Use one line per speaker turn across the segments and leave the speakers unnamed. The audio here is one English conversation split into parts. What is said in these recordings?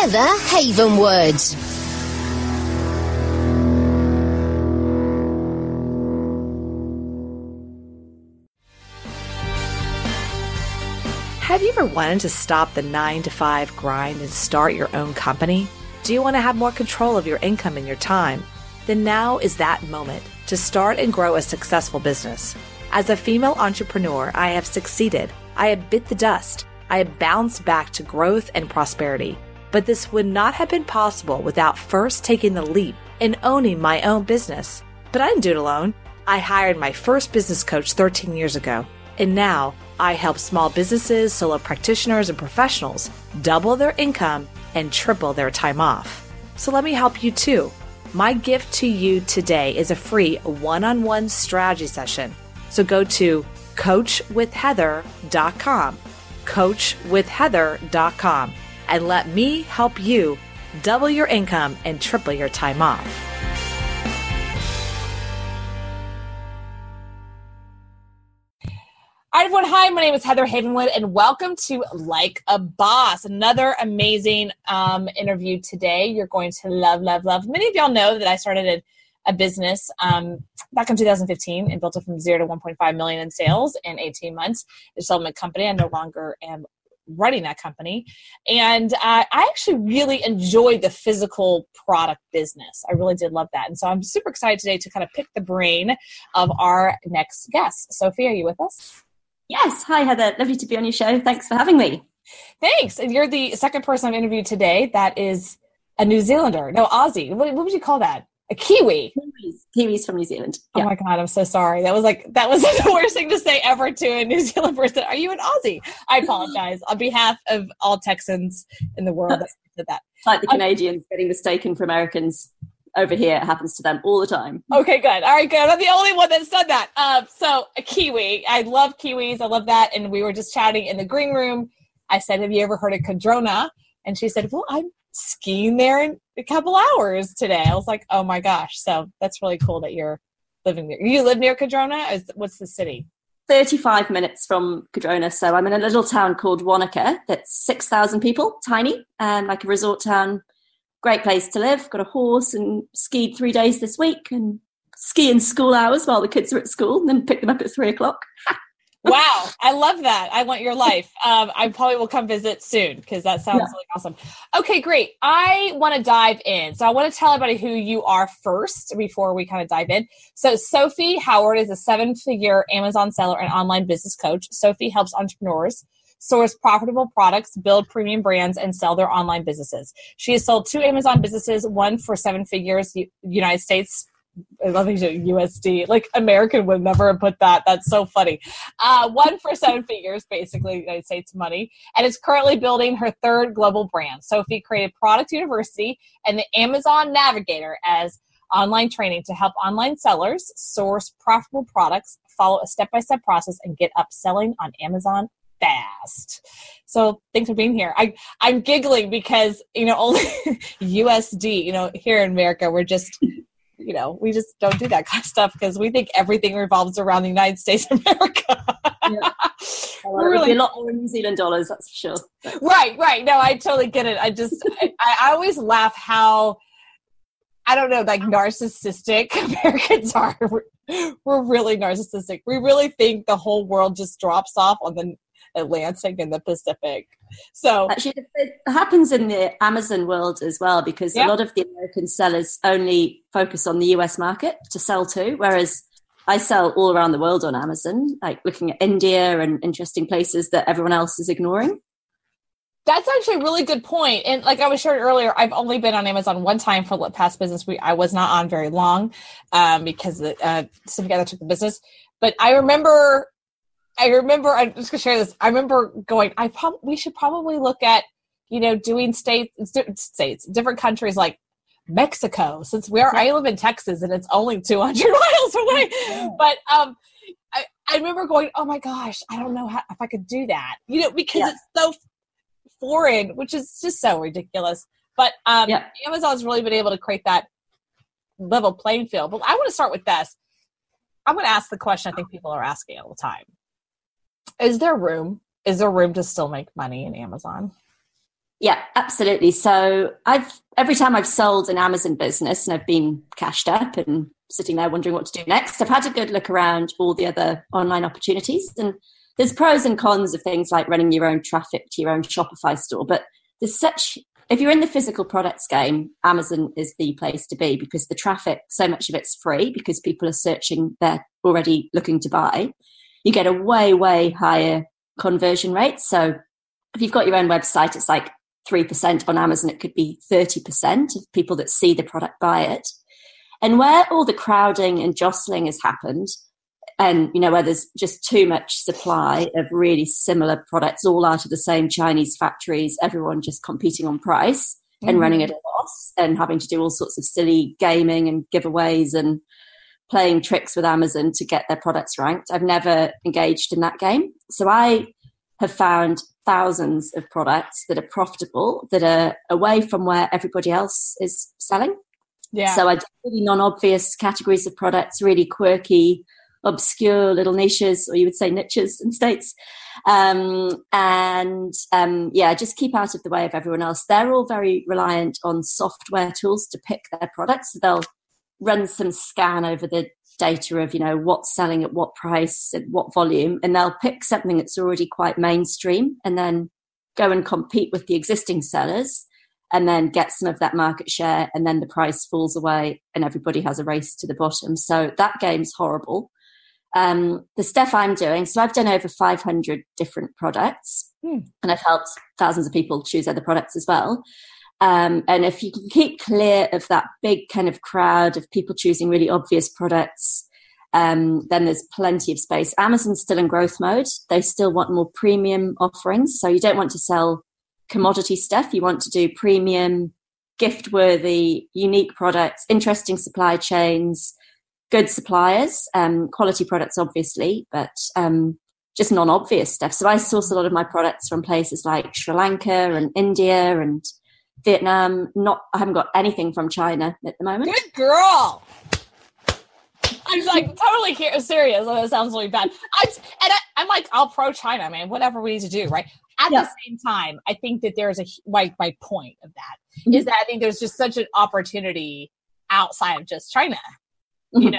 Heather Havenwood.
Have you ever wanted to stop the nine to five grind and start your own company? Do you want to have more control of your income and your time? Then now is that moment to start and grow a successful business. As a female entrepreneur, I have succeeded. I have bit the dust. I have bounced back to growth and prosperity. But this would not have been possible without first taking the leap and owning my own business. But I didn't do it alone. I hired my first business coach 13 years ago. And now I help small businesses, solo practitioners, and professionals double their income and triple their time off. So let me help you too. My gift to you today is a free one on one strategy session. So go to coachwithheather.com, coachwithheather.com, and let me help you double your income and triple your time off. Hi, everyone. Hi, my name is Heather Havenwood, and welcome to Like a Boss, another amazing um, interview today. You're going to love, love, love. Many of y'all know that I started a, a business um, back in 2015 and built it from zero to 1.5 million in sales in 18 months. It's a settlement company. I no longer am running that company. And uh, I actually really enjoyed the physical product business. I really did love that. And so I'm super excited today to kind of pick the brain of our next guest. Sophie, are you with us?
Yes. Hi, Heather. Lovely to be on your show. Thanks for having me.
Thanks. And you're the second person I've interviewed today that is a New Zealander. No, Aussie. What, what would you call that? A Kiwi.
Kiwis, Kiwis from New Zealand.
Yeah. Oh my God, I'm so sorry. That was like, that was the worst thing to say ever to a New Zealand person. Are you an Aussie? I apologize on behalf of all Texans in the world
that said that. Like the Canadians um, getting mistaken for Americans over here it happens to them all the time
okay good all right good i'm the only one that's done that um, so a kiwi i love kiwis i love that and we were just chatting in the green room i said have you ever heard of Cardrona and she said well i'm skiing there in a couple hours today i was like oh my gosh so that's really cool that you're living there you live near Cardrona what's the city
35 minutes from Cardrona. So I'm in a little town called Wanaka that's 6,000 people, tiny, and like a resort town great place to live. Got a horse and skied three days this week and ski in school hours while the kids are at school and then pick them up at three o'clock.
wow, I love that. I want your life. Um, I probably will come visit soon because that sounds yeah. really awesome. Okay, great. I want to dive in. So I want to tell everybody who you are first before we kind of dive in. So Sophie Howard is a seven figure Amazon seller and online business coach. Sophie helps entrepreneurs source profitable products, build premium brands, and sell their online businesses. She has sold two Amazon businesses, one for seven figures, United States I love USD. Like American would never have put that. That's so funny. Uh, one for seven figures, basically United States money, and is currently building her third global brand. Sophie created Product University and the Amazon Navigator as online training to help online sellers source profitable products, follow a step-by-step process, and get up selling on Amazon fast. So thanks for being here. I I'm giggling because you know only USD. You know here in America we're just you know we just don't do that kind of stuff because we think everything revolves around the United States of America.
yeah. We're really a lot more New Zealand dollars, that's for sure.
Right, right. No, I totally get it. I just I, I always laugh how I don't know, like narcissistic Americans are. We're, we're really narcissistic. We really think the whole world just drops off on the Atlantic and the Pacific. So
actually, it happens in the Amazon world as well because yeah. a lot of the American sellers only focus on the US market to sell to, whereas I sell all around the world on Amazon, like looking at India and interesting places that everyone else is ignoring.
That's actually a really good point. And like I was sharing earlier, I've only been on Amazon one time for past business week. I was not on very long um, because the uh, some together took the business. But I remember, I remember, I'm just gonna share this. I remember going, I probably we should probably look at, you know, doing states, states, different countries like Mexico, since we are I live in Texas and it's only 200 miles away. But um, I, I remember going, oh my gosh, I don't know how, if I could do that, you know, because yeah. it's so foreign, which is just so ridiculous. But um, yeah. Amazon's really been able to create that level playing field. But I want to start with this. I'm going to ask the question I think people are asking all the time: Is there room? Is there room to still make money in Amazon?
Yeah, absolutely. So I've every time I've sold an Amazon business and I've been cashed up and sitting there wondering what to do next, I've had a good look around all the other online opportunities and there's pros and cons of things like running your own traffic to your own Shopify store, but there's such if you're in the physical products game, Amazon is the place to be because the traffic, so much of it's free because people are searching, they're already looking to buy. You get a way, way higher conversion rate. So if you've got your own website, it's like 3% on Amazon, it could be 30% of people that see the product buy it. And where all the crowding and jostling has happened, and you know where there's just too much supply of really similar products all out of the same chinese factories everyone just competing on price mm-hmm. and running at a loss and having to do all sorts of silly gaming and giveaways and playing tricks with amazon to get their products ranked i've never engaged in that game so i have found thousands of products that are profitable that are away from where everybody else is selling yeah so i do really non-obvious categories of products really quirky obscure little niches, or you would say niches in states. Um, and um, yeah, just keep out of the way of everyone else. They're all very reliant on software tools to pick their products. So they'll run some scan over the data of you know what's selling at what price at what volume, and they'll pick something that's already quite mainstream, and then go and compete with the existing sellers and then get some of that market share and then the price falls away and everybody has a race to the bottom so that game's horrible um, the stuff I'm doing, so I've done over 500 different products hmm. and I've helped thousands of people choose other products as well. Um, and if you can keep clear of that big kind of crowd of people choosing really obvious products, um, then there's plenty of space. Amazon's still in growth mode. They still want more premium offerings. So you don't want to sell commodity stuff. You want to do premium, gift worthy, unique products, interesting supply chains, good suppliers, um, quality products, obviously, but um, just non obvious stuff. So I source a lot of my products from places like Sri Lanka and India and Vietnam. Not, I haven't got anything from China at the moment.
Good girl. I'm like totally serious. That sounds really bad. I'm, and I, am like, I'll pro China, man. Whatever we need to do, right? At yeah. the same time, I think that there's a my my point of that mm-hmm. is that I think there's just such an opportunity outside of just China Mm-hmm. You know,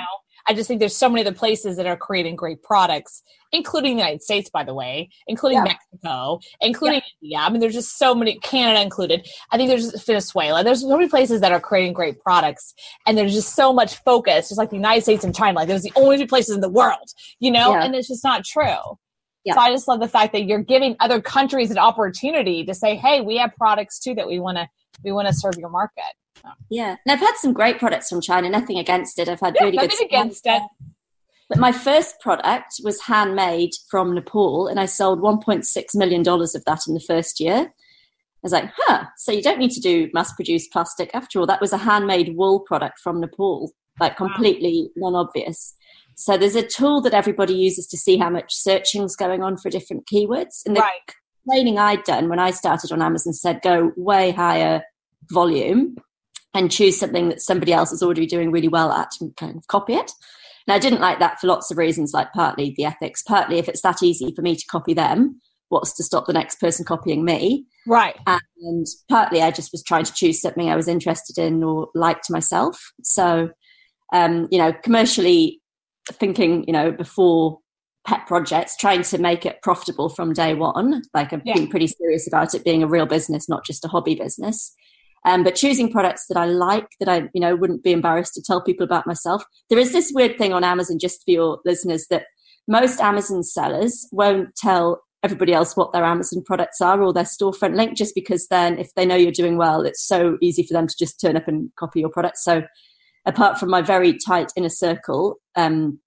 I just think there's so many other places that are creating great products, including the United States, by the way, including yeah. Mexico, including yeah. India. I mean, there's just so many, Canada included. I think there's Venezuela. There's so many places that are creating great products, and there's just so much focus, just like the United States and China. Like, there's the only two places in the world, you know, yeah. and it's just not true. Yeah. So I just love the fact that you're giving other countries an opportunity to say, "Hey, we have products too that we want to we want to serve your market."
Yeah, and I've had some great products from China. Nothing against it. I've had
yeah,
really good.
Nothing against it.
But my first product was handmade from Nepal, and I sold 1.6 million dollars of that in the first year. I was like, huh, so you don't need to do mass produced plastic after all. That was a handmade wool product from Nepal, like completely wow. non obvious. So there's a tool that everybody uses to see how much searching is going on for different keywords. And the right. Training I'd done when I started on Amazon said go way higher volume and choose something that somebody else is already doing really well at and kind of copy it. And I didn't like that for lots of reasons, like partly the ethics, partly if it's that easy for me to copy them, what's to stop the next person copying me?
Right.
And partly I just was trying to choose something I was interested in or liked myself. So, um, you know, commercially thinking, you know, before pet projects, trying to make it profitable from day one. Like I've yeah. been pretty serious about it being a real business, not just a hobby business. Um, but choosing products that I like, that I, you know, wouldn't be embarrassed to tell people about myself. There is this weird thing on Amazon, just for your listeners, that most Amazon sellers won't tell everybody else what their Amazon products are or their storefront link, just because then if they know you're doing well, it's so easy for them to just turn up and copy your product. So apart from my very tight inner circle, um,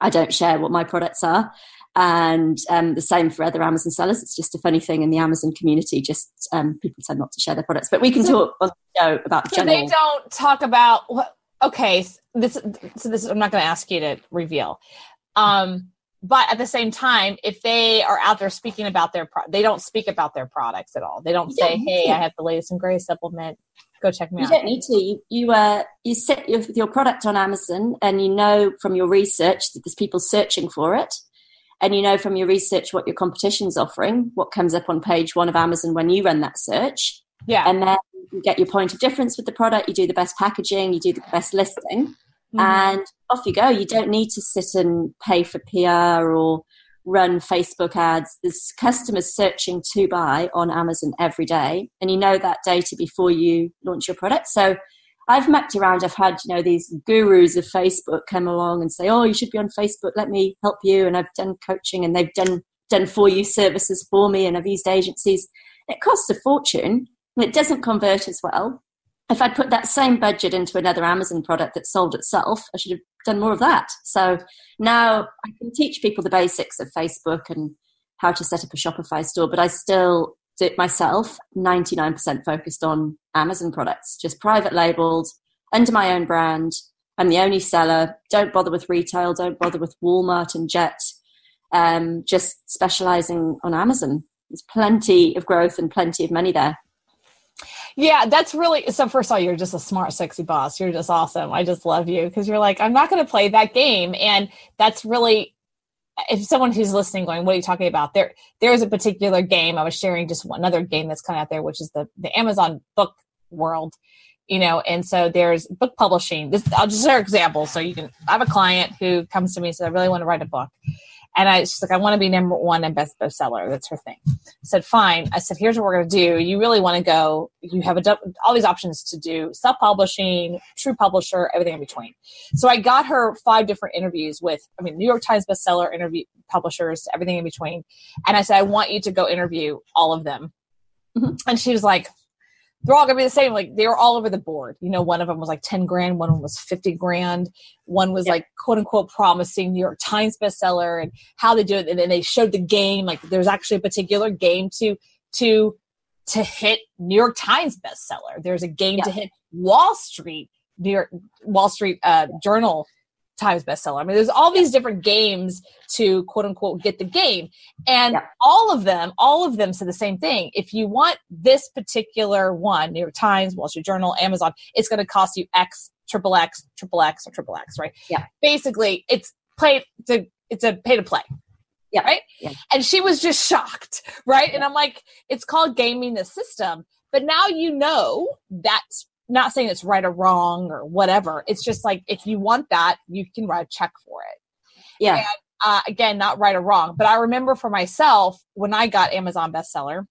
I don't share what my products are. And um, the same for other Amazon sellers. It's just a funny thing in the Amazon community. Just um, people tend not to share their products, but we can talk on the show about.
So
general.
they don't talk about what. Okay, this. So this. I'm not going to ask you to reveal. Um, but at the same time, if they are out there speaking about their, pro- they don't speak about their products at all. They don't say, "Hey, I have the latest and greatest supplement. Go check me
you
out."
You don't need to. You you, uh, you sit with your product on Amazon, and you know from your research that there's people searching for it, and you know from your research what your competition's offering, what comes up on page one of Amazon when you run that search.
Yeah,
and then you get your point of difference with the product. You do the best packaging. You do the best listing Mm-hmm. and off you go. You don't need to sit and pay for PR or run Facebook ads. There's customers searching to buy on Amazon every day, and you know that data before you launch your product. So I've mapped around. I've had you know these gurus of Facebook come along and say, "Oh, you should be on Facebook. Let me help you." And I've done coaching, and they've done done for you services for me, and I've used agencies. It costs a fortune, and it doesn't convert as well if I'd put that same budget into another Amazon product that sold itself, I should have done more of that. So now I can teach people the basics of Facebook and how to set up a Shopify store, but I still do it myself, 99% focused on Amazon products, just private labeled, under my own brand. I'm the only seller. Don't bother with retail, don't bother with Walmart and Jet. Um, just specializing on Amazon. There's plenty of growth and plenty of money there.
Yeah, that's really so. First of all, you're just a smart, sexy boss. You're just awesome. I just love you because you're like, I'm not going to play that game, and that's really. If someone who's listening, going, "What are you talking about?" There, there is a particular game I was sharing, just another game that's kind of out there, which is the the Amazon book world, you know. And so there's book publishing. This, I'll just share examples so you can. I have a client who comes to me and says, "I really want to write a book," And I, she's like, I want to be number one and best bestseller. That's her thing. I said, fine. I said, here's what we're going to do. You really want to go, you have a, all these options to do self-publishing, true publisher, everything in between. So I got her five different interviews with, I mean, New York Times bestseller interview publishers, everything in between. And I said, I want you to go interview all of them. Mm-hmm. And she was like, they're all gonna be the same. Like they were all over the board. You know, one of them was like 10 grand, one of them was 50 grand, one was yeah. like quote unquote promising New York Times bestseller and how they do it. And then they showed the game. Like there's actually a particular game to to to hit New York Times bestseller. There's a game yeah. to hit Wall Street, New York Wall Street uh, Journal Times bestseller. I mean, there's all these different games to quote unquote get the game. And yeah. all of them, all of them said the same thing. If you want this particular one, New York Times, Wall Street Journal, Amazon, it's going to cost you X, triple X, triple X, or triple X, right?
Yeah.
Basically, it's play to, it's a pay to play.
Yeah.
Right.
Yeah.
And she was just shocked. Right. Yeah. And I'm like, it's called gaming the system. But now you know that's not saying it's right or wrong or whatever. It's just like if you want that, you can write a check for it.
Yeah.
And, uh, again, not right or wrong, but I remember for myself when I got Amazon bestseller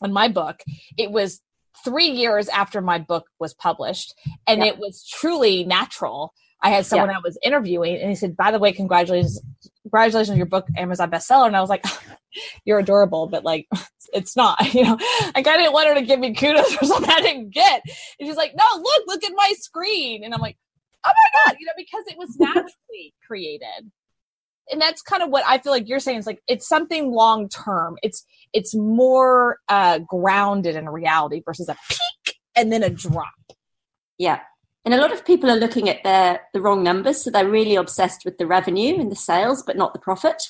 on my book, it was three years after my book was published, and yeah. it was truly natural. I had someone yeah. I was interviewing, and he said, "By the way, congratulations, congratulations on your book, Amazon bestseller." And I was like, "You're adorable," but like, it's not, you know. Like I didn't want her to give me kudos for something I didn't get. And she's like, "No, look, look at my screen," and I'm like, "Oh my god," you know, because it was naturally created and that's kind of what I feel like you're saying. It's like it's something long term. It's it's more uh, grounded in reality versus a peak and then a drop.
Yeah, and a lot of people are looking at their the wrong numbers, so they're really obsessed with the revenue and the sales, but not the profit.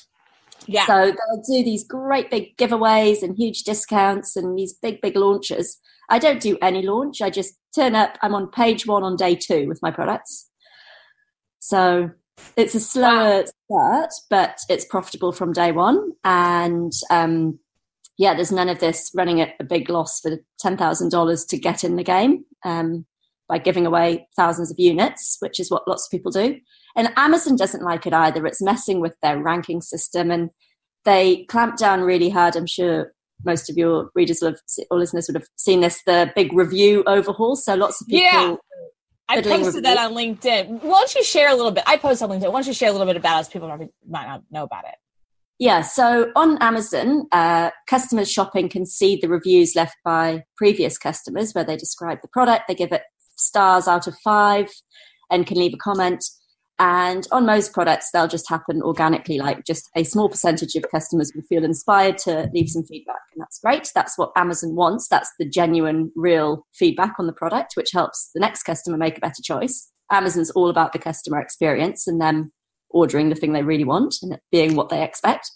Yeah.
So they'll do these great big giveaways and huge discounts and these big big launches. I don't do any launch. I just turn up. I'm on page one on day two with my products. So it's a slower wow. start, but it's profitable from day one. And um, yeah, there's none of this running at a big loss for $10,000 to get in the game um, by giving away thousands of units, which is what lots of people do. And Amazon doesn't like it either. It's messing with their ranking system and they clamp down really hard. I'm sure most of your readers will have, or listeners would have seen this, the big review overhaul. So lots of people
yeah. I posted that on LinkedIn. Why don't you share a little bit? I posted on LinkedIn. Why don't you share a little bit about us? People might not know about it.
Yeah, so on Amazon, uh, customers shopping can see the reviews left by previous customers where they describe the product, they give it stars out of five, and can leave a comment. And on most products, they'll just happen organically, like just a small percentage of customers will feel inspired to leave some feedback. And that's great. That's what Amazon wants. That's the genuine, real feedback on the product, which helps the next customer make a better choice. Amazon's all about the customer experience and them ordering the thing they really want and it being what they expect.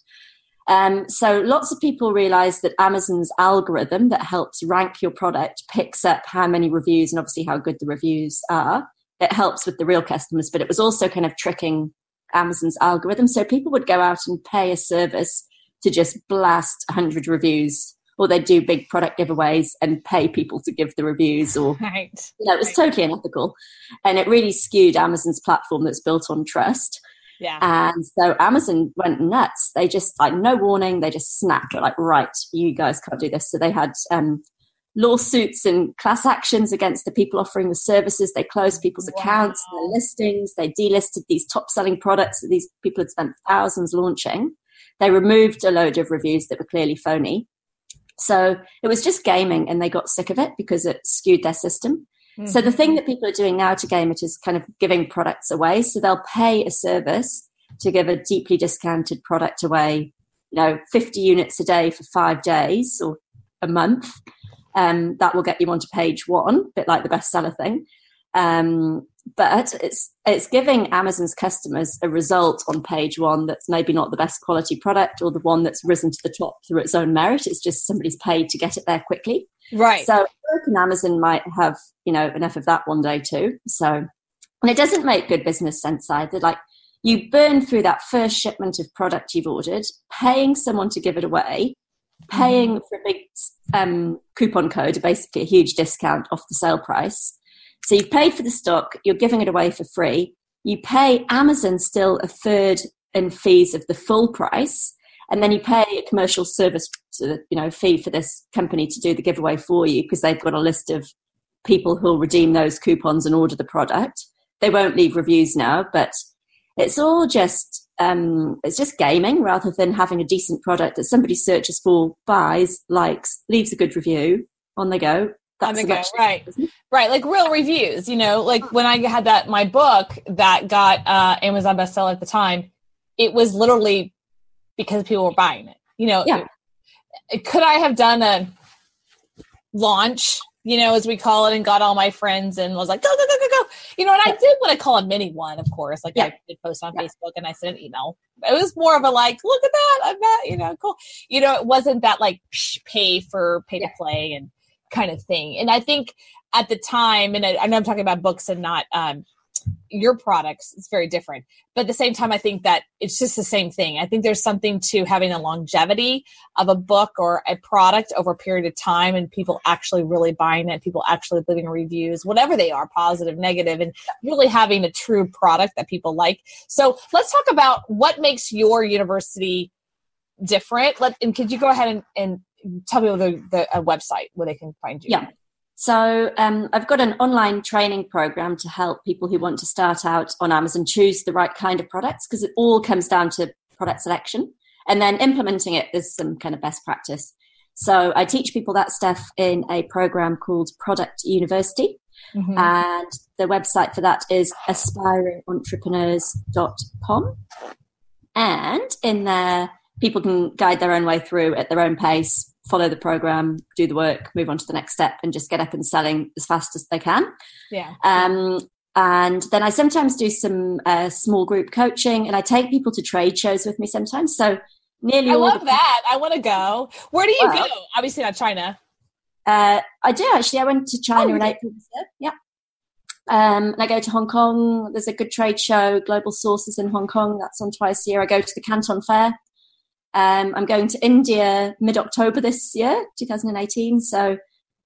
Um, so lots of people realize that Amazon's algorithm that helps rank your product picks up how many reviews and obviously how good the reviews are it helps with the real customers, but it was also kind of tricking Amazon's algorithm. So people would go out and pay a service to just blast 100 reviews, or they'd do big product giveaways and pay people to give the reviews. Or
right.
you know, it was right. totally unethical, and it really skewed Amazon's platform that's built on trust.
Yeah.
And so Amazon went nuts. They just like no warning. They just snapped. They're like, right, you guys can't do this. So they had um, lawsuits and class actions against the people offering the services. They closed people's wow. accounts, their listings. They delisted these top selling products that these people had spent thousands launching. They removed a load of reviews that were clearly phony. So it was just gaming and they got sick of it because it skewed their system. Mm-hmm. So the thing mm-hmm. that people are doing now to game it is kind of giving products away. So they'll pay a service to give a deeply discounted product away, you know, 50 units a day for five days or a month um, that will get you onto page one, a bit like the bestseller thing. Um, but it's it's giving Amazon's customers a result on page one that's maybe not the best quality product or the one that's risen to the top through its own merit. It's just somebody's paid to get it there quickly.
Right.
So Amazon might have you know enough of that one day too. So and it doesn't make good business sense either. Like you burn through that first shipment of product you've ordered, paying someone to give it away, paying mm-hmm. for a big um, coupon code, basically a huge discount off the sale price. So you've paid for the stock, you're giving it away for free. You pay Amazon still a third in fees of the full price, and then you pay a commercial service you know fee for this company to do the giveaway for you because they've got a list of people who'll redeem those coupons and order the product. They won't leave reviews now, but it's all just um, it's just gaming rather than having a decent product that somebody searches for, buys, likes, leaves a good review. On they go.
That's on the go. Right, right. Like real reviews. You know, like when I had that my book that got uh, Amazon bestseller at the time, it was literally because people were buying it. You know,
yeah.
It, could I have done a launch you know, as we call it, and got all my friends and was like, go, go, go, go, go. You know, and I did what I call a mini one, of course. Like yeah. I did post on yeah. Facebook and I sent an email. It was more of a like, look at that. I'm not, you know, cool. You know, it wasn't that like psh, pay for pay yeah. to play and kind of thing. And I think at the time, and I, I know I'm talking about books and not um, your products it's very different. But at the same time i think that it's just the same thing. I think there's something to having a longevity of a book or a product over a period of time and people actually really buying it people actually leaving reviews whatever they are positive negative and really having a true product that people like. So let's talk about what makes your university different. Let and could you go ahead and, and tell people the, the uh, website where they can find you?
Yeah so um, I've got an online training program to help people who want to start out on Amazon choose the right kind of products because it all comes down to product selection and then implementing it is some kind of best practice. So I teach people that stuff in a program called Product University. Mm-hmm. And the website for that is aspiringentrepreneurs.com. And in there, people can guide their own way through at their own pace, follow the program, do the work, move on to the next step, and just get up and selling as fast as they can.
Yeah.
Um, and then I sometimes do some uh, small group coaching, and I take people to trade shows with me sometimes. So nearly
I
all.
I love that. I want to go. Where do you well, go? Obviously not China.
Uh, I do actually. I went to China oh, in April. Yeah. Um, and I go to Hong Kong. There's a good trade show, Global Sources in Hong Kong. That's on twice a year. I go to the Canton Fair um, I'm going to India mid October this year, 2018. So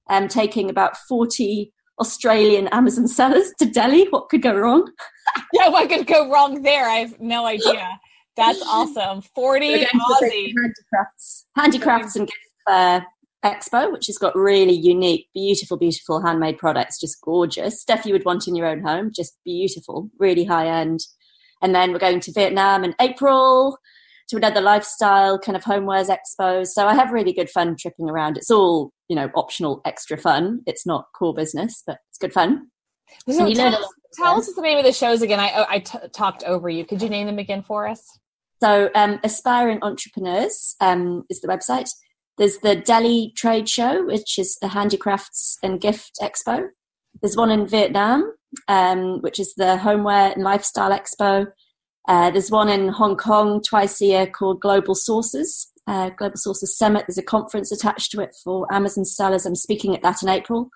I'm taking about 40 Australian Amazon sellers to Delhi. What could go wrong?
yeah, what could go wrong there? I have no idea. That's awesome. 40 Aussie.
Handicrafts, handicrafts and gift fair expo, which has got really unique, beautiful, beautiful handmade products, just gorgeous stuff you would want in your own home, just beautiful, really high end. And then we're going to Vietnam in April to another lifestyle kind of homewares expo. So I have really good fun tripping around. It's all, you know, optional extra fun. It's not core business, but it's good fun.
So tell, us, tell us the name of the shows again. I, I t- talked over you. Could you name them again for us?
So um, Aspiring Entrepreneurs um, is the website. There's the Delhi Trade Show, which is the Handicrafts and Gift Expo. There's one in Vietnam, um, which is the Homeware and Lifestyle Expo. Uh, there's one in Hong Kong twice a year called Global Sources, uh, Global Sources Summit. There's a conference attached to it for Amazon sellers. I'm speaking at that in April.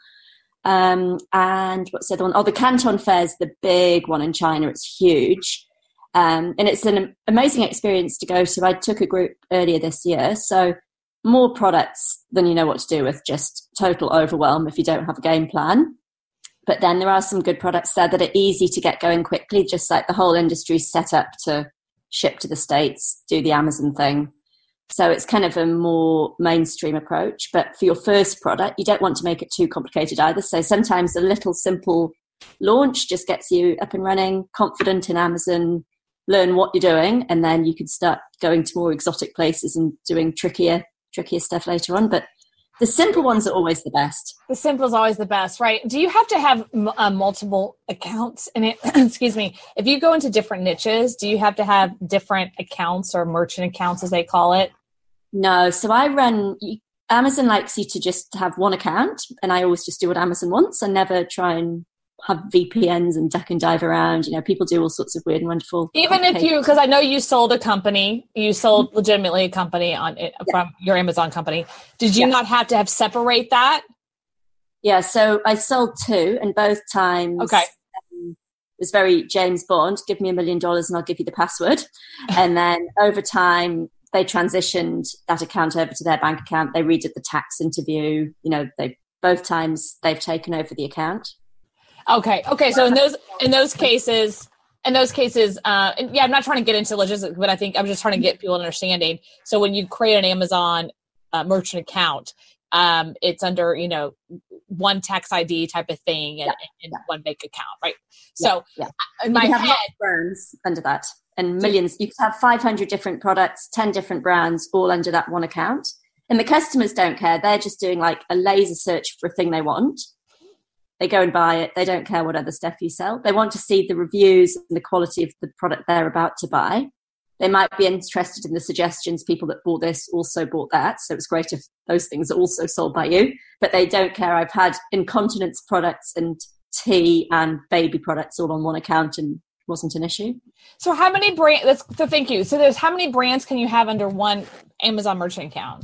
Um, and what's the other one? Oh, the Canton Fair is the big one in China. It's huge. Um, and it's an amazing experience to go to. I took a group earlier this year. So more products than you know what to do with, just total overwhelm if you don't have a game plan. But then there are some good products there that are easy to get going quickly, just like the whole industry set up to ship to the States, do the Amazon thing. So it's kind of a more mainstream approach. But for your first product, you don't want to make it too complicated either. So sometimes a little simple launch just gets you up and running, confident in Amazon, learn what you're doing, and then you can start going to more exotic places and doing trickier, trickier stuff later on. But the simple ones are always the best.
The simple is always the best, right? Do you have to have uh, multiple accounts in it? excuse me. If you go into different niches, do you have to have different accounts or merchant accounts, as they call it?
No. So I run. Amazon likes you to just have one account, and I always just do what Amazon wants. and never try and have VPNs and duck and dive around. You know, people do all sorts of weird and wonderful.
Even if you, because I know you sold a company, you sold mm-hmm. legitimately a company on it yeah. from your Amazon company. Did you yeah. not have to have separate that?
Yeah, so I sold two, and both times.
Okay.
Um, it was very James Bond. Give me a million dollars, and I'll give you the password. and then over time, they transitioned that account over to their bank account. They redid the tax interview. You know, they both times they've taken over the account.
Okay. Okay. So in those in those cases, in those cases, uh, yeah, I'm not trying to get into logistics, but I think I'm just trying to get people understanding. So when you create an Amazon uh, merchant account, um, it's under you know one tax ID type of thing and, yeah. and one bank account, right? So yeah, yeah. in my
have
head,
brands under that and millions. You could have 500 different products, 10 different brands, all under that one account. And the customers don't care; they're just doing like a laser search for a thing they want they go and buy it. They don't care what other stuff you sell. They want to see the reviews and the quality of the product they're about to buy. They might be interested in the suggestions. People that bought this also bought that. So it's great if those things are also sold by you. But they don't care. I've had incontinence products and tea and baby products all on one account and wasn't an issue.
So how many brands? So thank you. So there's how many brands can you have under one Amazon merchant account?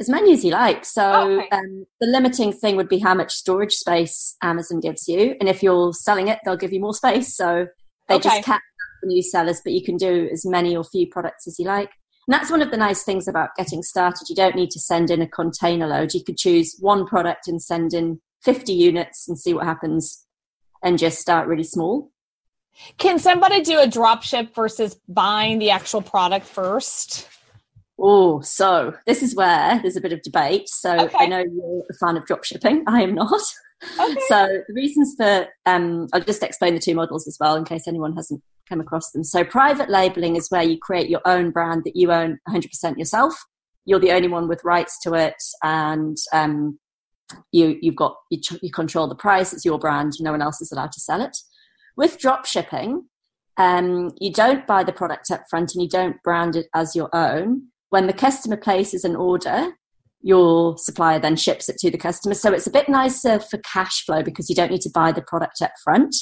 As many as you like. So okay. um, the limiting thing would be how much storage space Amazon gives you, and if you're selling it, they'll give you more space. So they okay. just cap the new sellers, but you can do as many or few products as you like. And that's one of the nice things about getting started. You don't need to send in a container load. You could choose one product and send in 50 units and see what happens and just start really small.
Can somebody do a drop ship versus buying the actual product first?
Oh, so this is where there's a bit of debate. So okay. I know you're a fan of drop shipping. I am not. Okay. So the reasons for um, I'll just explain the two models as well in case anyone hasn't come across them. So private labeling is where you create your own brand that you own 100% yourself. You're the only one with rights to it, and um, you you've got you, you control the price. It's your brand. No one else is allowed to sell it. With drop shipping, um, you don't buy the product up front and you don't brand it as your own when the customer places an order, your supplier then ships it to the customer. So it's a bit nicer for cash flow because you don't need to buy the product up front.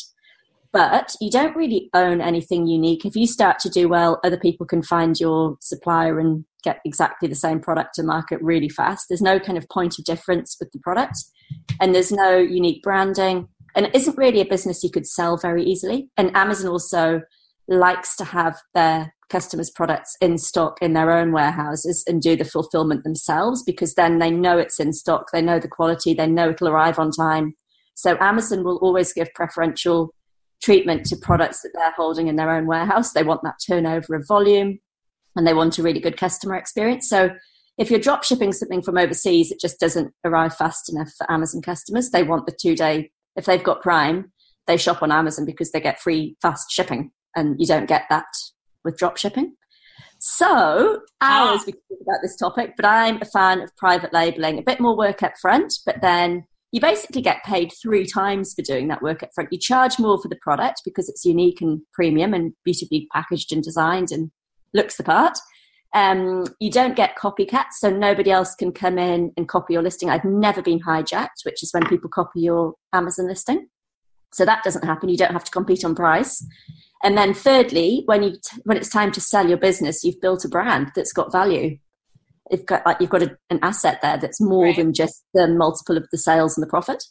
But you don't really own anything unique. If you start to do well, other people can find your supplier and get exactly the same product to market really fast. There's no kind of point of difference with the product, and there's no unique branding. And it isn't really a business you could sell very easily. And Amazon also likes to have their customers' products in stock in their own warehouses and do the fulfillment themselves because then they know it's in stock, they know the quality, they know it'll arrive on time. So Amazon will always give preferential treatment to products that they're holding in their own warehouse. They want that turnover of volume and they want a really good customer experience. So if you're drop shipping something from overseas, it just doesn't arrive fast enough for Amazon customers. They want the two day, if they've got Prime, they shop on Amazon because they get free fast shipping and you don't get that with drop shipping. So, hours ah. we talk about this topic, but I'm a fan of private labeling. A bit more work up front, but then you basically get paid three times for doing that work up front. You charge more for the product because it's unique and premium and beautifully packaged and designed and looks the part. Um, you don't get copycats, so nobody else can come in and copy your listing. I've never been hijacked, which is when people copy your Amazon listing. So that doesn't happen. You don't have to compete on price. And then thirdly, when you t- when it's time to sell your business, you've built a brand that's got value. You've got like you've got a, an asset there that's more right. than just the multiple of the sales and the profit.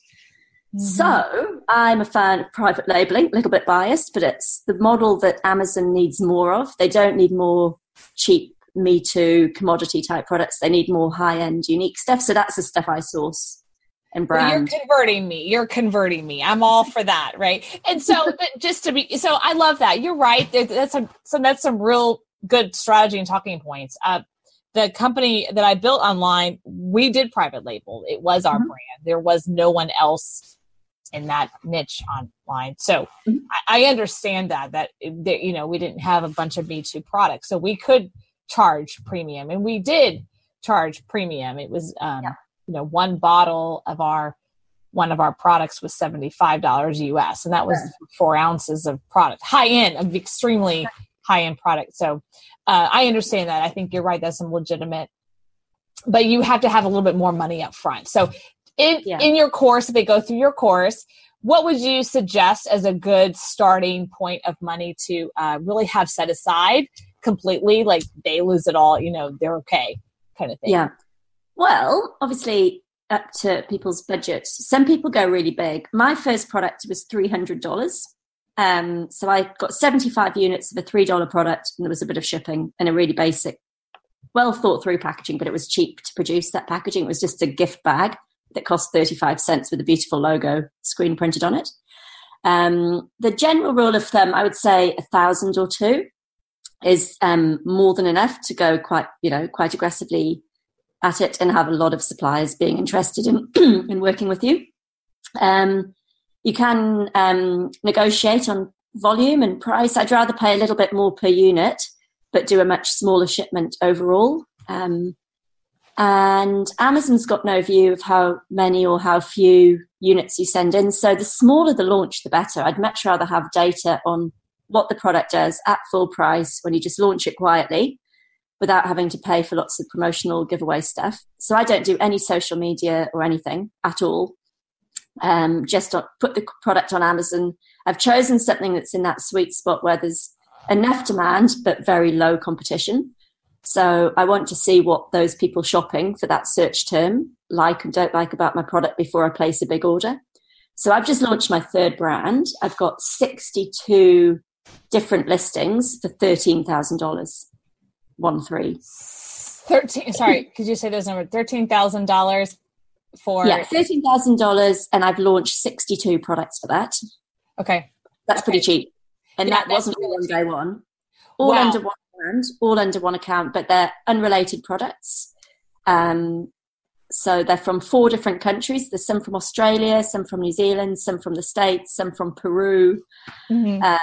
Mm-hmm. So I'm a fan of private labeling, a little bit biased, but it's the model that Amazon needs more of. They don't need more cheap me too commodity type products. They need more high end unique stuff. So that's the stuff I source and brand.
You're converting me. You're converting me. I'm all for that, right? And so, just to be, so I love that. You're right. That's some, so that's some real good strategy and talking points. Uh, the company that I built online, we did private label. It was our mm-hmm. brand. There was no one else in that niche online. So mm-hmm. I, I, understand that, that, that, you know, we didn't have a bunch of Me Too products. So we could charge premium and we did charge premium. It was, um, yeah you know one bottle of our one of our products was $75 US and that was four ounces of product high end of extremely high end product. So uh, I understand that. I think you're right that's some legitimate but you have to have a little bit more money up front. So in yeah. in your course if they go through your course what would you suggest as a good starting point of money to uh, really have set aside completely like they lose it all you know they're okay kind of thing?
Yeah well, obviously, up to people's budgets. Some people go really big. My first product was $300. Um, so I got 75 units of a $3 product, and there was a bit of shipping and a really basic, well thought through packaging, but it was cheap to produce that packaging. It was just a gift bag that cost 35 cents with a beautiful logo screen printed on it. Um, the general rule of thumb, I would say a thousand or two is um, more than enough to go quite, you know, quite aggressively at it and have a lot of suppliers being interested in, in working with you. Um, you can um, negotiate on volume and price. I'd rather pay a little bit more per unit, but do a much smaller shipment overall. Um, and Amazon's got no view of how many or how few units you send in. So the smaller the launch, the better. I'd much rather have data on what the product does at full price when you just launch it quietly without having to pay for lots of promotional giveaway stuff. So I don't do any social media or anything at all. Um, just put the product on Amazon. I've chosen something that's in that sweet spot where there's enough demand but very low competition. So I want to see what those people shopping for that search term like and don't like about my product before I place a big order. So I've just launched my third brand. I've got 62 different listings for $13,000 one three.
Thirteen. Sorry, could you say those numbers? Thirteen thousand dollars for
yeah, thirteen thousand dollars, and I've launched sixty-two products for that.
Okay,
that's
okay.
pretty cheap, and yeah, that wasn't all on day one. All wow. under one brand, all under one account, but they're unrelated products. Um, so they're from four different countries. There's some from Australia, some from New Zealand, some from the States, some from Peru. Mm-hmm. Um,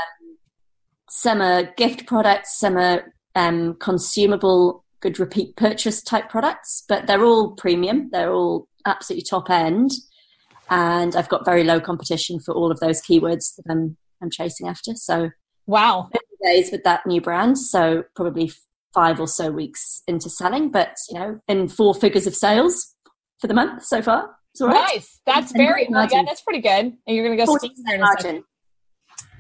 some are gift products, some are um, consumable, good repeat purchase type products, but they're all premium. They're all absolutely top end. And I've got very low competition for all of those keywords that I'm, I'm chasing after. So,
wow.
Days with that new brand. So, probably five or so weeks into selling, but you know, in four figures of sales for the month so far.
Nice. That's very, well, yeah, that's pretty good. And you're going to go margin.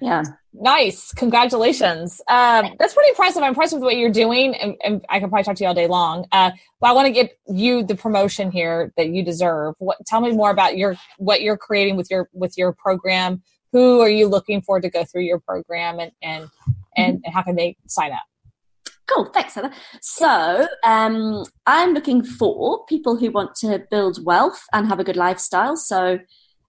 Yeah.
Nice. Congratulations. Um, that's pretty impressive. I'm impressed with what you're doing, and, and I can probably talk to you all day long. Uh, but I want to give you the promotion here that you deserve. What, tell me more about your what you're creating with your with your program. Who are you looking for to go through your program, and and and, and how can they sign up?
Cool, thanks, Heather. So, um, I'm looking for people who want to build wealth and have a good lifestyle. So,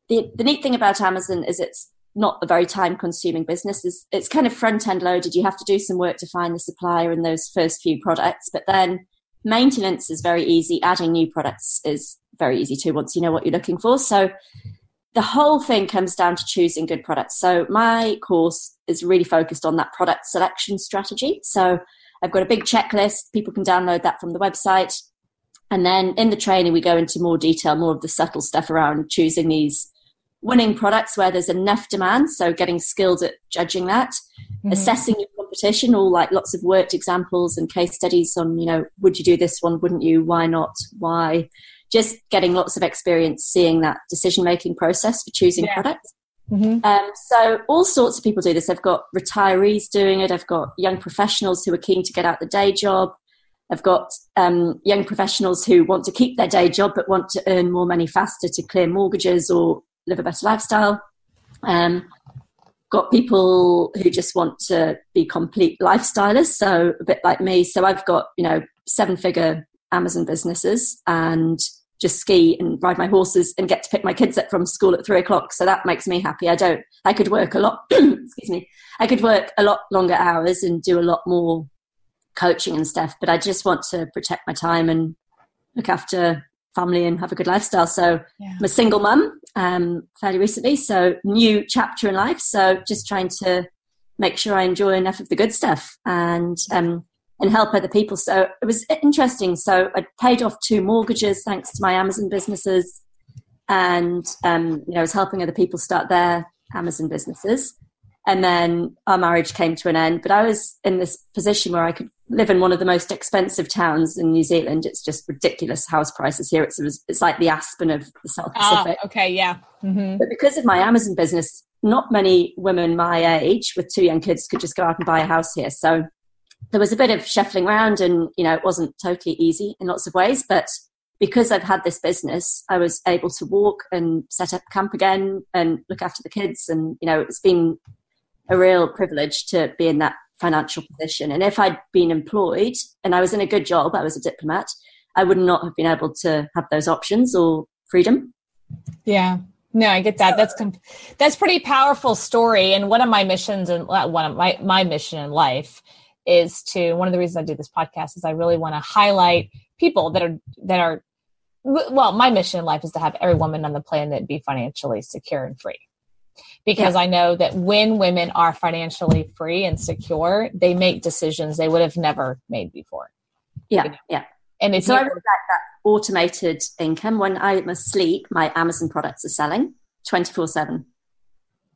the, the neat thing about Amazon is it's not a very time consuming business. It's, it's kind of front end loaded. You have to do some work to find the supplier in those first few products, but then maintenance is very easy. Adding new products is very easy too once you know what you're looking for. So the whole thing comes down to choosing good products. So my course is really focused on that product selection strategy. So I've got a big checklist. People can download that from the website. And then in the training, we go into more detail, more of the subtle stuff around choosing these winning products where there's enough demand. So getting skilled at judging that, mm-hmm. assessing your competition, all like lots of worked examples and case studies on, you know, would you do this one? Wouldn't you? Why not? Why? Just getting lots of experience seeing that decision making process for choosing yeah. products. Mm-hmm. Um, so all sorts of people do this. I've got retirees doing it. I've got young professionals who are keen to get out the day job. I've got um, young professionals who want to keep their day job but want to earn more money faster to clear mortgages or live a better lifestyle. Um, got people who just want to be complete lifestylists, so a bit like me. So I've got you know seven figure Amazon businesses and just ski and ride my horses and get to pick my kids up from school at three o'clock. So that makes me happy. I don't. I could work a lot. excuse me. I could work a lot longer hours and do a lot more coaching and stuff. But I just want to protect my time and look after family and have a good lifestyle. So yeah. I'm a single mum um, fairly recently, so new chapter in life. So just trying to make sure I enjoy enough of the good stuff and um, and help other people. So it was interesting. So I paid off two mortgages thanks to my Amazon businesses, and um, you know I was helping other people start their Amazon businesses. And then our marriage came to an end. But I was in this position where I could live in one of the most expensive towns in New Zealand. It's just ridiculous house prices here. It's it's like the Aspen of the South ah, Pacific.
Oh, okay, yeah. Mm-hmm.
But because of my Amazon business, not many women my age with two young kids could just go out and buy a house here. So there was a bit of shuffling around, and you know, it wasn't totally easy in lots of ways. But because I've had this business, I was able to walk and set up camp again and look after the kids, and you know, it's been a real privilege to be in that financial position. And if I'd been employed and I was in a good job, I was a diplomat, I would not have been able to have those options or freedom.
Yeah. No, I get that. That's comp- that's pretty powerful story. And one of my missions and one of my my mission in life is to one of the reasons I do this podcast is I really want to highlight people that are that are well, my mission in life is to have every woman on the planet be financially secure and free because yeah. I know that when women are financially free and secure, they make decisions they would have never made before.
Yeah, you know? yeah. And if so, I really like that automated income. When I'm asleep, my Amazon products are selling twenty four seven,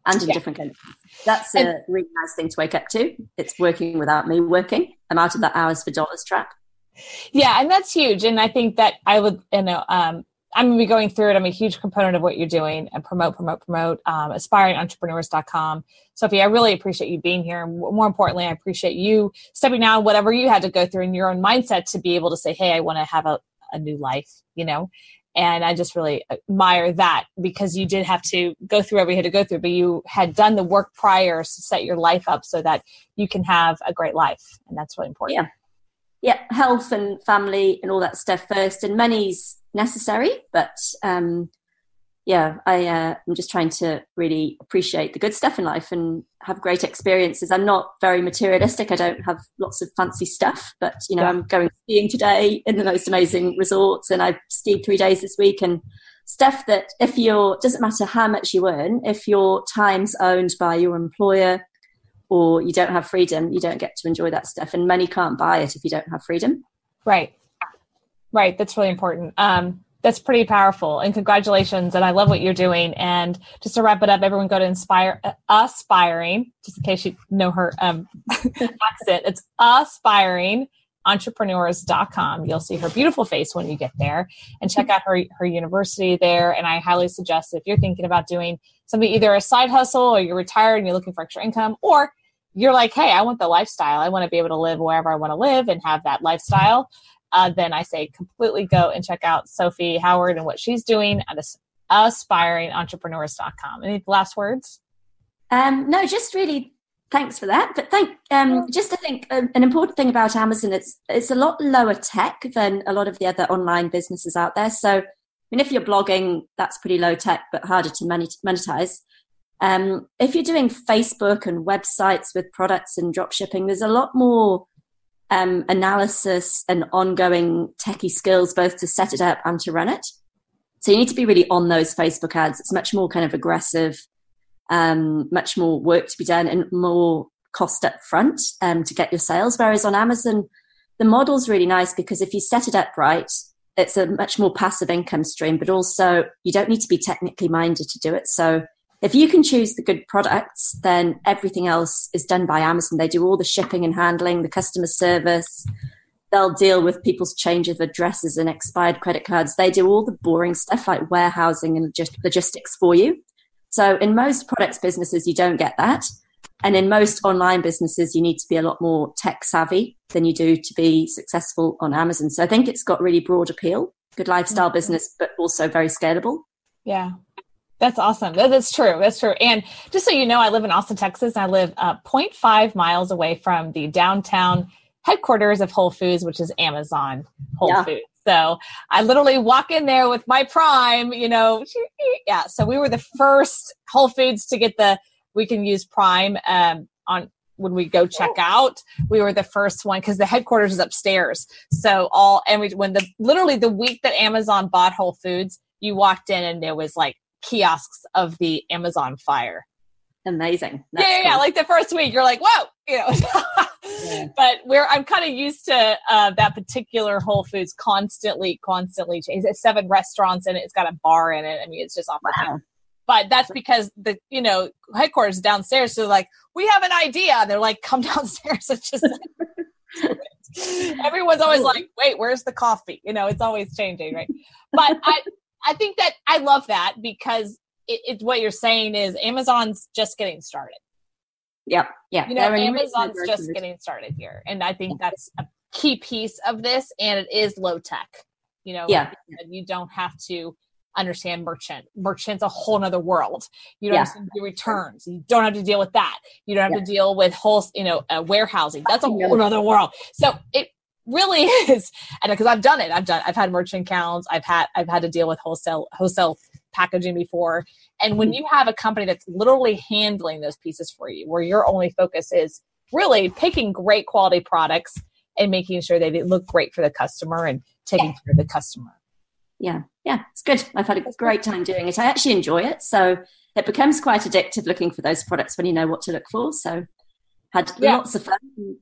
and in yeah. different countries. That's a really nice thing to wake up to. It's working without me working. I'm out of that hours for dollars trap.
Yeah, and that's huge. And I think that I would, you know, um, I'm going to be going through it. I'm a huge component of what you're doing and promote, promote, promote. Um, aspiringentrepreneurs.com. Sophie, I really appreciate you being here. And more importantly, I appreciate you stepping down whatever you had to go through in your own mindset to be able to say, Hey, I want to have a, a new life, you know? And I just really admire that because you did have to go through what you had to go through, but you had done the work prior to set your life up so that you can have a great life. And that's really important.
Yeah. Yeah. Health and family and all that stuff first. And money's necessary, but um, yeah, I, uh, I'm just trying to really appreciate the good stuff in life and have great experiences. I'm not very materialistic. I don't have lots of fancy stuff, but you know, yeah. I'm going skiing today in the most amazing resorts, and I've skied three days this week and stuff that if you're doesn't matter how much you earn, if your time's owned by your employer or you don't have freedom, you don't get to enjoy that stuff, and money can't buy it if you don't have freedom.
Right. Right. That's really important. Um, that's pretty powerful and congratulations. And I love what you're doing. And just to wrap it up, everyone go to inspire uh, aspiring, just in case you know her um, accent. It's aspiring entrepreneurs.com. You'll see her beautiful face when you get there and check out her, her university there. And I highly suggest if you're thinking about doing something, either a side hustle or you're retired and you're looking for extra income, or you're like, hey, I want the lifestyle. I want to be able to live wherever I want to live and have that lifestyle uh, then I say completely go and check out Sophie Howard and what she's doing at aspiringentrepreneurs.com. Any last words?
Um, no, just really thanks for that. But thank um, just I think um, an important thing about Amazon it's it's a lot lower tech than a lot of the other online businesses out there. So I mean, if you're blogging, that's pretty low tech, but harder to monetize. Um, if you're doing Facebook and websites with products and dropshipping, there's a lot more um, analysis and ongoing techie skills, both to set it up and to run it. So you need to be really on those Facebook ads. It's much more kind of aggressive, um, much more work to be done, and more cost up front um, to get your sales. Whereas on Amazon, the model's really nice because if you set it up right, it's a much more passive income stream, but also you don't need to be technically minded to do it. So if you can choose the good products, then everything else is done by Amazon. They do all the shipping and handling, the customer service. They'll deal with people's change of addresses and expired credit cards. They do all the boring stuff like warehousing and logistics for you. So in most products businesses, you don't get that. And in most online businesses, you need to be a lot more tech savvy than you do to be successful on Amazon. So I think it's got really broad appeal, good lifestyle mm-hmm. business, but also very scalable.
Yeah. That's awesome. That's true. That's true. And just so you know, I live in Austin, Texas, and I live uh, 0.5 miles away from the downtown headquarters of Whole Foods, which is Amazon Whole yeah. Foods. So I literally walk in there with my Prime, you know, yeah. So we were the first Whole Foods to get the we can use Prime um, on when we go check out. We were the first one because the headquarters is upstairs. So all and we when the literally the week that Amazon bought Whole Foods, you walked in and there was like kiosks of the Amazon fire.
Amazing.
That's yeah, yeah, cool. yeah, Like the first week, you're like, whoa, you know. yeah. But we're I'm kind of used to uh, that particular Whole Foods constantly, constantly change. It's seven restaurants and it. it's got a bar in it. I mean, it's just off. Wow. But that's because the you know headquarters downstairs. So like, we have an idea. They're like, come downstairs. It's just. Everyone's always like, wait, where's the coffee? You know, it's always changing, right? But I, I think that I love that because it, it's what you're saying is Amazon's just getting started.
Yep. Yeah.
You know, Amazon's just getting started here. And I think that's a key piece of this. And it is low tech. You know,
yeah.
you don't have to understand merchant. Merchant's a whole nother world. You don't yeah. have to do returns. You don't have to deal with that. You don't have yeah. to deal with whole, you know, uh, warehousing. That's a whole other world. So it really is. And because i've done it. I've done i've had merchant accounts. I've had i've had to deal with wholesale wholesale packaging before. And when mm-hmm. you have a company that's literally handling those pieces for you where your only focus is really picking great quality products and making sure they look great for the customer and taking yeah. care of the customer.
Yeah. Yeah. It's good. I've had a great time doing it. I actually enjoy it. So it becomes quite addictive looking for those products when you know what to look for. So had yeah. lots of fun,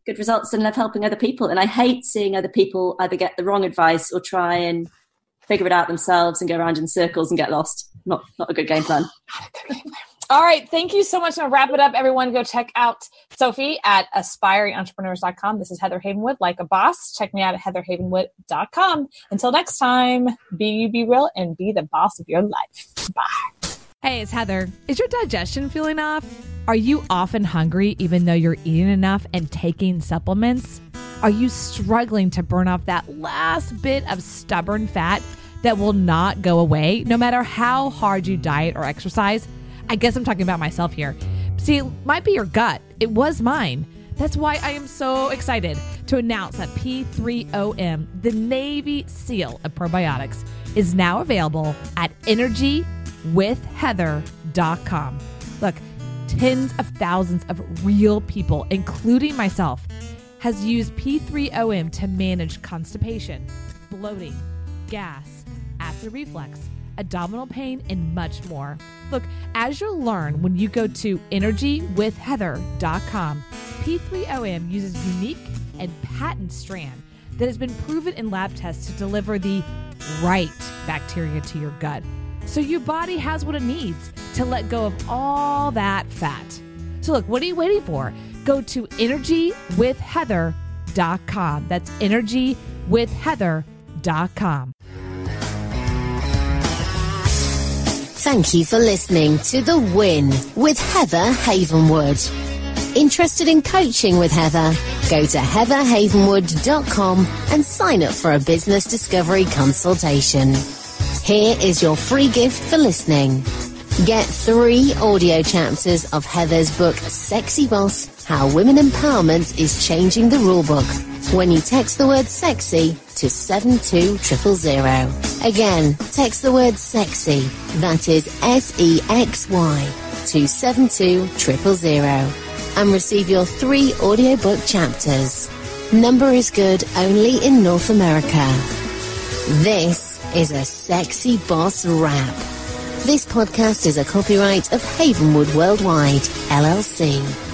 good results, and love helping other people. And I hate seeing other people either get the wrong advice or try and figure it out themselves and go around in circles and get lost. Not not a good game plan.
All right. Thank you so much. I'll wrap it up. Everyone go check out Sophie at aspiringentrepreneurs.com. This is Heather Havenwood, like a boss. Check me out at heatherhavenwood.com. Until next time, be you, be real, and be the boss of your life. Bye.
Hey, it's Heather. Is your digestion feeling off? Are you often hungry even though you're eating enough and taking supplements? Are you struggling to burn off that last bit of stubborn fat that will not go away no matter how hard you diet or exercise? I guess I'm talking about myself here. See, it might be your gut. It was mine. That's why I am so excited to announce that P3OM, the Navy SEAL of probiotics, is now available at energywithheather.com. Look, tens of thousands of real people, including myself, has used P3OM to manage constipation, bloating, gas, acid reflux, abdominal pain, and much more. Look, as you'll learn when you go to energywithheather.com, P3OM uses unique and patent strand that has been proven in lab tests to deliver the right bacteria to your gut so your body has what it needs to let go of all that fat. So, look, what are you waiting for? Go to energywithheather.com. That's energywithheather.com.
Thank you for listening to The Win with Heather Havenwood. Interested in coaching with Heather? Go to heatherhavenwood.com and sign up for a business discovery consultation. Here is your free gift for listening. Get three audio chapters of Heather's book, Sexy Boss How Women Empowerment is Changing the Rulebook when you text the word sexy to 72000. Again, text the word sexy, that is S E X Y, to 72000 and receive your three audiobook chapters. Number is good only in North America. This is a sexy boss rap. This podcast is a copyright of Havenwood Worldwide, LLC.